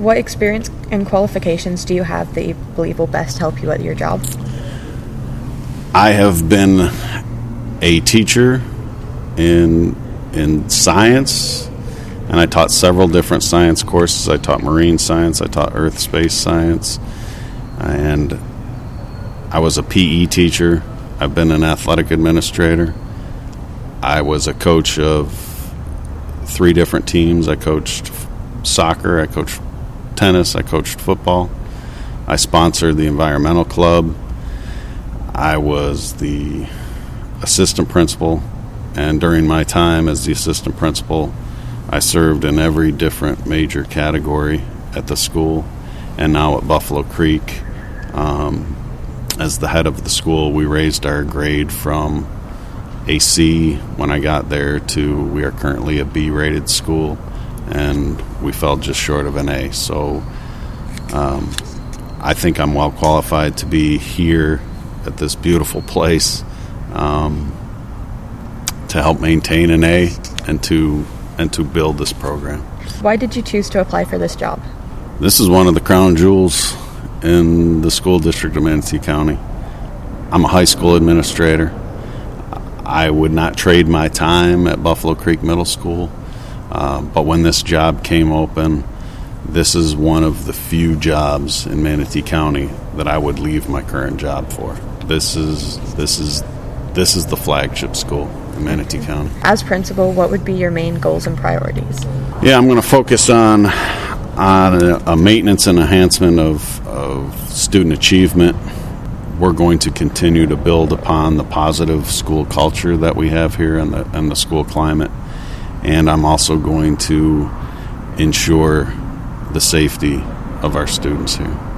What experience and qualifications do you have that you believe will best help you at your job? I have been a teacher in in science, and I taught several different science courses. I taught marine science, I taught earth space science, and I was a PE teacher. I've been an athletic administrator. I was a coach of three different teams. I coached soccer, I coached tennis, I coached football. I sponsored the environmental club. I was the assistant principal, and during my time as the assistant principal, I served in every different major category at the school. And now at Buffalo Creek, um, as the head of the school, we raised our grade from a C when I got there to we are currently a B rated school, and we fell just short of an A. So um, I think I'm well qualified to be here at this beautiful place um, to help maintain an A and to and to build this program. Why did you choose to apply for this job? This is one of the crown jewels in the school district of Manatee County. I'm a high school administrator. I would not trade my time at Buffalo Creek Middle School, uh, but when this job came open, this is one of the few jobs in Manatee County that I would leave my current job for. This is this is this is the flagship school in Manatee County. As principal, what would be your main goals and priorities? Yeah, I'm going to focus on on a, a maintenance and enhancement of, of student achievement we're going to continue to build upon the positive school culture that we have here and the, and the school climate. And I'm also going to ensure the safety of our students here.